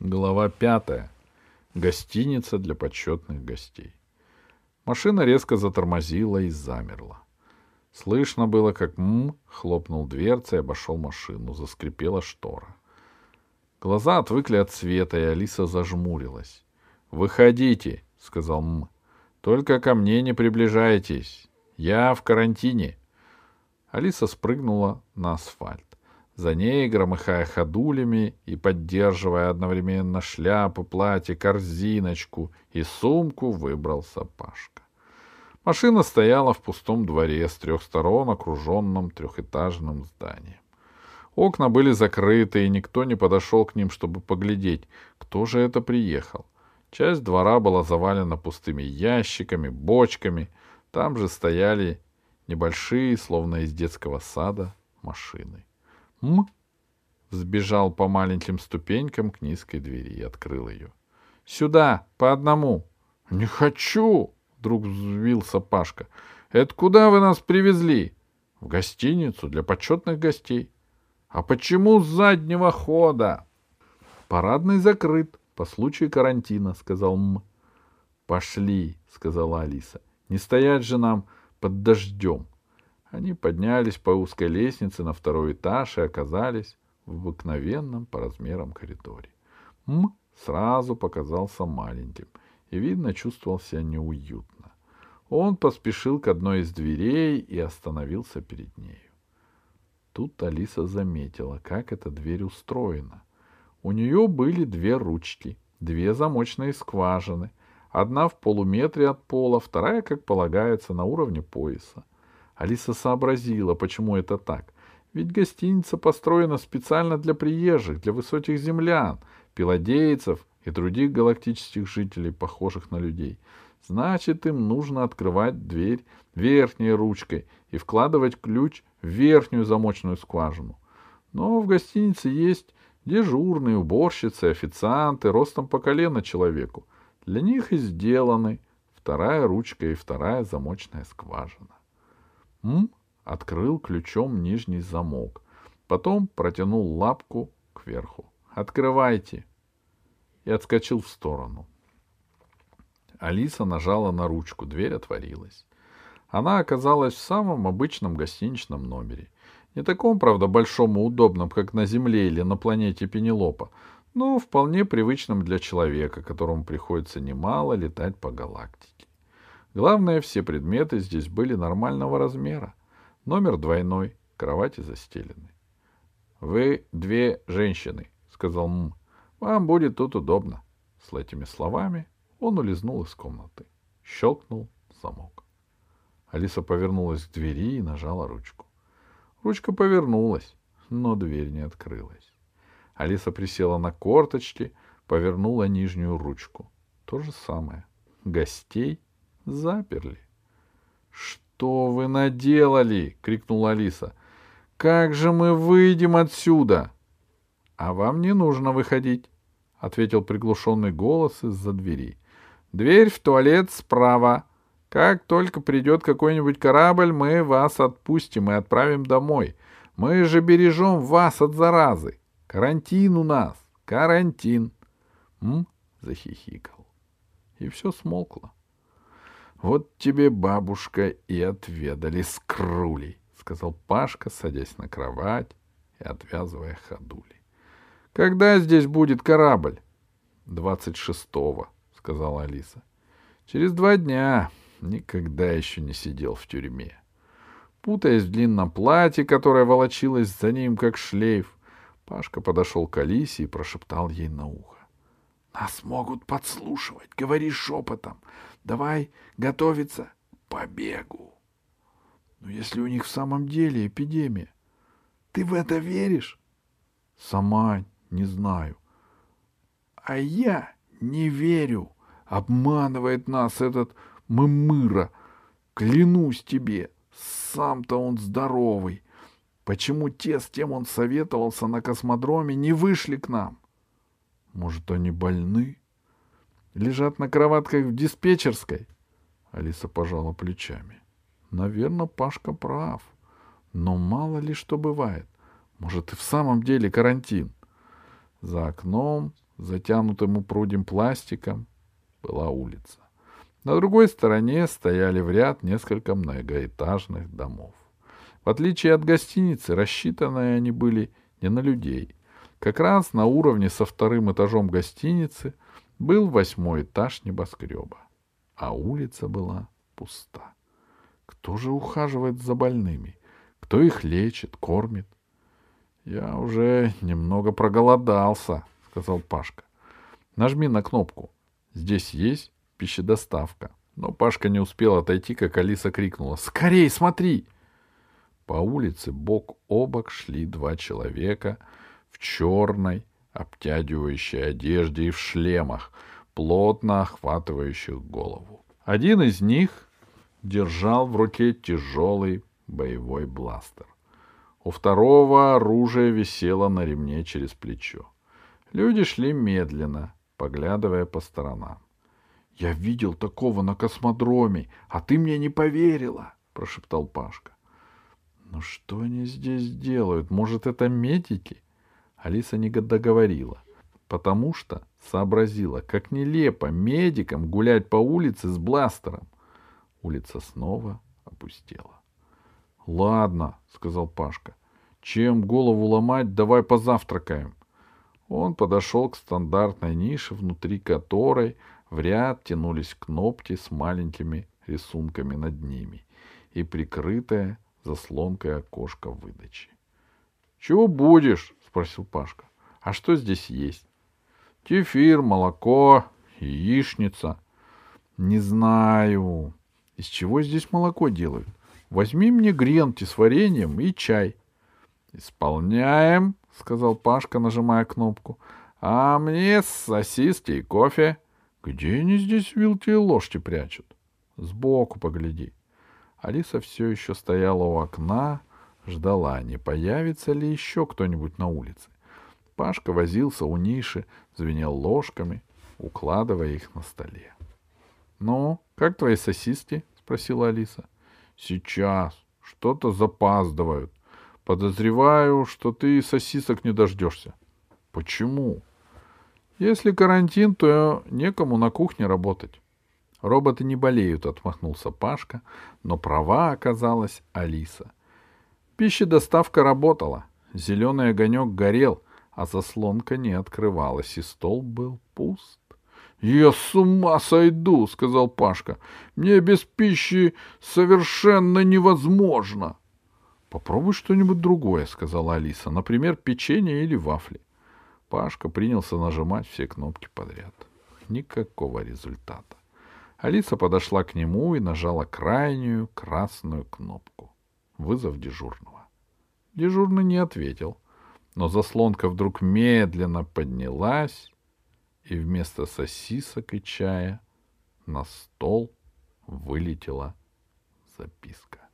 Глава пятая. Гостиница для почетных гостей. Машина резко затормозила и замерла. Слышно было, как М хлопнул дверцей и обошел машину. Заскрипела штора. Глаза отвыкли от света, и Алиса зажмурилась. «Выходите», — сказал М. «Только ко мне не приближайтесь. Я в карантине». Алиса спрыгнула на асфальт. За ней, громыхая ходулями и поддерживая одновременно шляпу, платье, корзиночку и сумку, выбрался Пашка. Машина стояла в пустом дворе с трех сторон, окруженном трехэтажным зданием. Окна были закрыты, и никто не подошел к ним, чтобы поглядеть, кто же это приехал. Часть двора была завалена пустыми ящиками, бочками. Там же стояли небольшие, словно из детского сада, машины. М сбежал по маленьким ступенькам к низкой двери и открыл ее. «Сюда, по одному!» «Не хочу!» — вдруг взвился Пашка. «Это куда вы нас привезли?» «В гостиницу для почетных гостей». «А почему с заднего хода?» «Парадный закрыт по случаю карантина», — сказал М. «Пошли», — сказала Алиса. «Не стоять же нам под дождем». Они поднялись по узкой лестнице на второй этаж и оказались в обыкновенном по размерам коридоре. М сразу показался маленьким и, видно, чувствовал себя неуютно. Он поспешил к одной из дверей и остановился перед нею. Тут Алиса заметила, как эта дверь устроена. У нее были две ручки, две замочные скважины, одна в полуметре от пола, вторая, как полагается, на уровне пояса. Алиса сообразила, почему это так. Ведь гостиница построена специально для приезжих, для высоких землян, пиладейцев и других галактических жителей, похожих на людей. Значит, им нужно открывать дверь верхней ручкой и вкладывать ключ в верхнюю замочную скважину. Но в гостинице есть дежурные, уборщицы, официанты, ростом по колено человеку. Для них и сделаны вторая ручка и вторая замочная скважина. М открыл ключом нижний замок. Потом протянул лапку кверху. «Открывайте!» И отскочил в сторону. Алиса нажала на ручку, дверь отворилась. Она оказалась в самом обычном гостиничном номере. Не таком, правда, большом и удобном, как на Земле или на планете Пенелопа, но вполне привычном для человека, которому приходится немало летать по галактике. Главное, все предметы здесь были нормального размера. Номер двойной, кровати застелены. — Вы две женщины, — сказал М. — Вам будет тут удобно. С этими словами он улизнул из комнаты. Щелкнул замок. Алиса повернулась к двери и нажала ручку. Ручка повернулась, но дверь не открылась. Алиса присела на корточки, повернула нижнюю ручку. То же самое. Гостей заперли. «Что вы наделали?» — крикнула Алиса. «Как же мы выйдем отсюда?» «А вам не нужно выходить», — ответил приглушенный голос из-за двери. «Дверь в туалет справа. Как только придет какой-нибудь корабль, мы вас отпустим и отправим домой. Мы же бережем вас от заразы. Карантин у нас. Карантин». М? захихикал. И все смолкло. Вот тебе, бабушка, и отведали скрулей, — сказал Пашка, садясь на кровать и отвязывая ходули. — Когда здесь будет корабль? — Двадцать шестого, — сказала Алиса. — Через два дня. Никогда еще не сидел в тюрьме. Путаясь в длинном платье, которое волочилось за ним, как шлейф, Пашка подошел к Алисе и прошептал ей на ухо. — Нас могут подслушивать, говори шепотом. Давай готовиться к побегу. Но если у них в самом деле эпидемия, ты в это веришь? Сама не знаю. А я не верю. Обманывает нас этот мымыра. Клянусь тебе, сам-то он здоровый. Почему те, с кем он советовался на космодроме, не вышли к нам? Может, они больны? Лежат на кроватках в диспетчерской? Алиса пожала плечами. Наверное, Пашка прав. Но мало ли что бывает. Может, и в самом деле карантин. За окном затянутым упрудим пластиком, была улица. На другой стороне стояли в ряд несколько многоэтажных домов. В отличие от гостиницы, рассчитанные они были не на людей. Как раз на уровне со вторым этажом гостиницы был восьмой этаж небоскреба, а улица была пуста. Кто же ухаживает за больными? Кто их лечит, кормит? Я уже немного проголодался, сказал Пашка. Нажми на кнопку. Здесь есть пищедоставка. Но Пашка не успел отойти, как Алиса крикнула. «Скорей, смотри!» По улице бок о бок шли два человека в черной, обтягивающей одежде и в шлемах, плотно охватывающих голову. Один из них держал в руке тяжелый боевой бластер. У второго оружие висело на ремне через плечо. Люди шли медленно, поглядывая по сторонам. — Я видел такого на космодроме, а ты мне не поверила, — прошептал Пашка. — Ну что они здесь делают? Может, это медики? Алиса не договорила, потому что сообразила, как нелепо медикам гулять по улице с бластером. Улица снова опустела. — Ладно, — сказал Пашка. — Чем голову ломать, давай позавтракаем. Он подошел к стандартной нише, внутри которой в ряд тянулись кнопки с маленькими рисунками над ними и прикрытое заслонкой окошко выдачи. — Чего будешь? — спросил Пашка. — А что здесь есть? — Кефир, молоко, яичница. — Не знаю. Из чего здесь молоко делают? Возьми мне гренки с вареньем и чай. — Исполняем, — сказал Пашка, нажимая кнопку. — А мне сосиски и кофе. — Где они здесь вилки и ложки прячут? — Сбоку погляди. Алиса все еще стояла у окна, ждала, не появится ли еще кто-нибудь на улице. Пашка возился у ниши, звенел ложками, укладывая их на столе. — Ну, как твои сосиски? — спросила Алиса. — Сейчас. Что-то запаздывают. Подозреваю, что ты сосисок не дождешься. — Почему? — Если карантин, то некому на кухне работать. — Роботы не болеют, — отмахнулся Пашка, но права оказалась Алиса. Пищедоставка работала. Зеленый огонек горел, а заслонка не открывалась, и стол был пуст. «Я с ума сойду!» — сказал Пашка. «Мне без пищи совершенно невозможно!» «Попробуй что-нибудь другое», — сказала Алиса. «Например, печенье или вафли». Пашка принялся нажимать все кнопки подряд. Никакого результата. Алиса подошла к нему и нажала крайнюю красную кнопку. Вызов дежурного. Дежурный не ответил, но заслонка вдруг медленно поднялась и вместо сосисок и чая на стол вылетела записка.